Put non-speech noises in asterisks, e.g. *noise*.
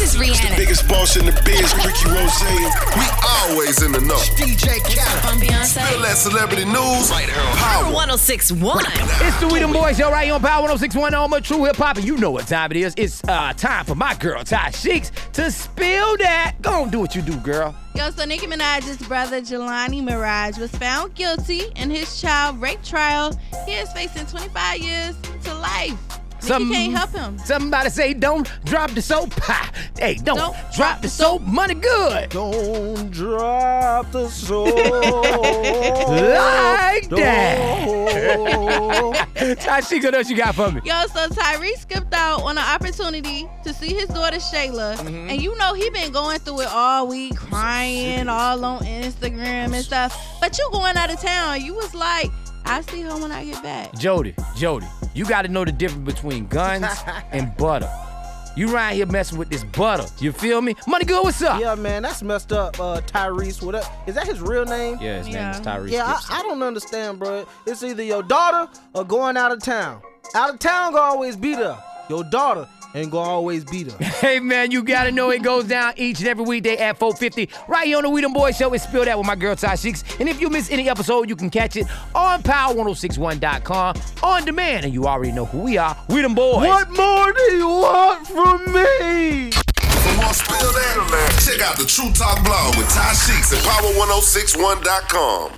This is Rihanna. Biggest boss in the biz, Rick Ross. We always in the know. DJ Khaled. I'm Beyonce. Feel that celebrity news right here on Power. 1061. It's the We Them Boys Show right here on Power 1061 on my True Hip Hop, and you know what time it is. It's uh, time for my girl Ty Sheeks to spill that. Go on, do what you do, girl. Yo, so Nicki Minaj's brother Jelani Maraj was found guilty in his child rape trial. He is facing 25 years to life. Nicki can't help him. Somebody say, don't drop the soap. Ha. Hey, don't, Don't drop the soap. Money good. Don't drop the soap. Like that. *laughs* Ty what else you got for me? Yo, so Tyrese skipped out on an opportunity to see his daughter Shayla, Mm-hmm. and you know he been going through it all week, crying all on Instagram and stuff. But you going out of town, you was like, I see her when I get back. Jody, Jody, you got to know the difference between guns *laughs* and butter. You right here messing with this butter. You feel me? Money good, what's up? yeah, man, that's messed up. Uh, Tyrese, what up? Is that his real name? Yeah, his Yeah. name is Tyrese. Yeah, I, I don't understand, bro. It's either your daughter or going out of town. Out of town gonna always be there. Your daughter ain't gonna always be there. *laughs* Hey man, you gotta know it goes down each and every weekday at 4:50 right here on the We Them Boys Show. It's Spill Dat with my girl Ty Sheeks. And if you miss any episode, you can catch it on power1061.com on demand. And you already know who we are. We Them Boys. what more do you want from me? For more Spill Dat, check out the True Talk blog with Ty Sheeks at power1061.com.